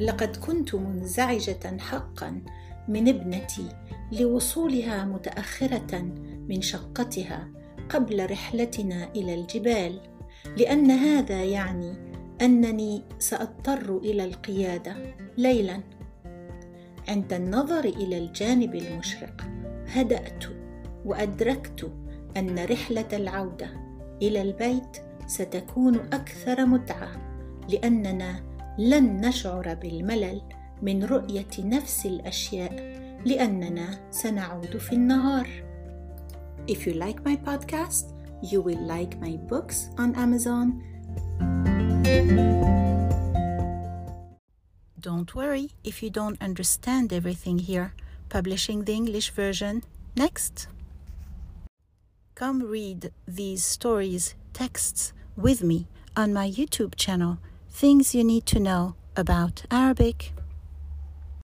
لقد كنت منزعجة حقا من ابنتي لوصولها متأخرة من شقتها قبل رحلتنا إلى الجبال، لأن هذا يعني أنني سأضطر إلى القيادة ليلا. عند النظر إلى الجانب المشرق، هدأت وأدركت أن رحلة العودة إلى البيت ستكون أكثر متعة لأننا لن نشعر بالملل من رؤيه نفس الاشياء لاننا سنعود في النهار If you like my podcast, you will like my books on Amazon. Don't worry if you don't understand everything here. Publishing the English version next. Come read these stories, texts with me on my YouTube channel. Things you need to know about Arabic.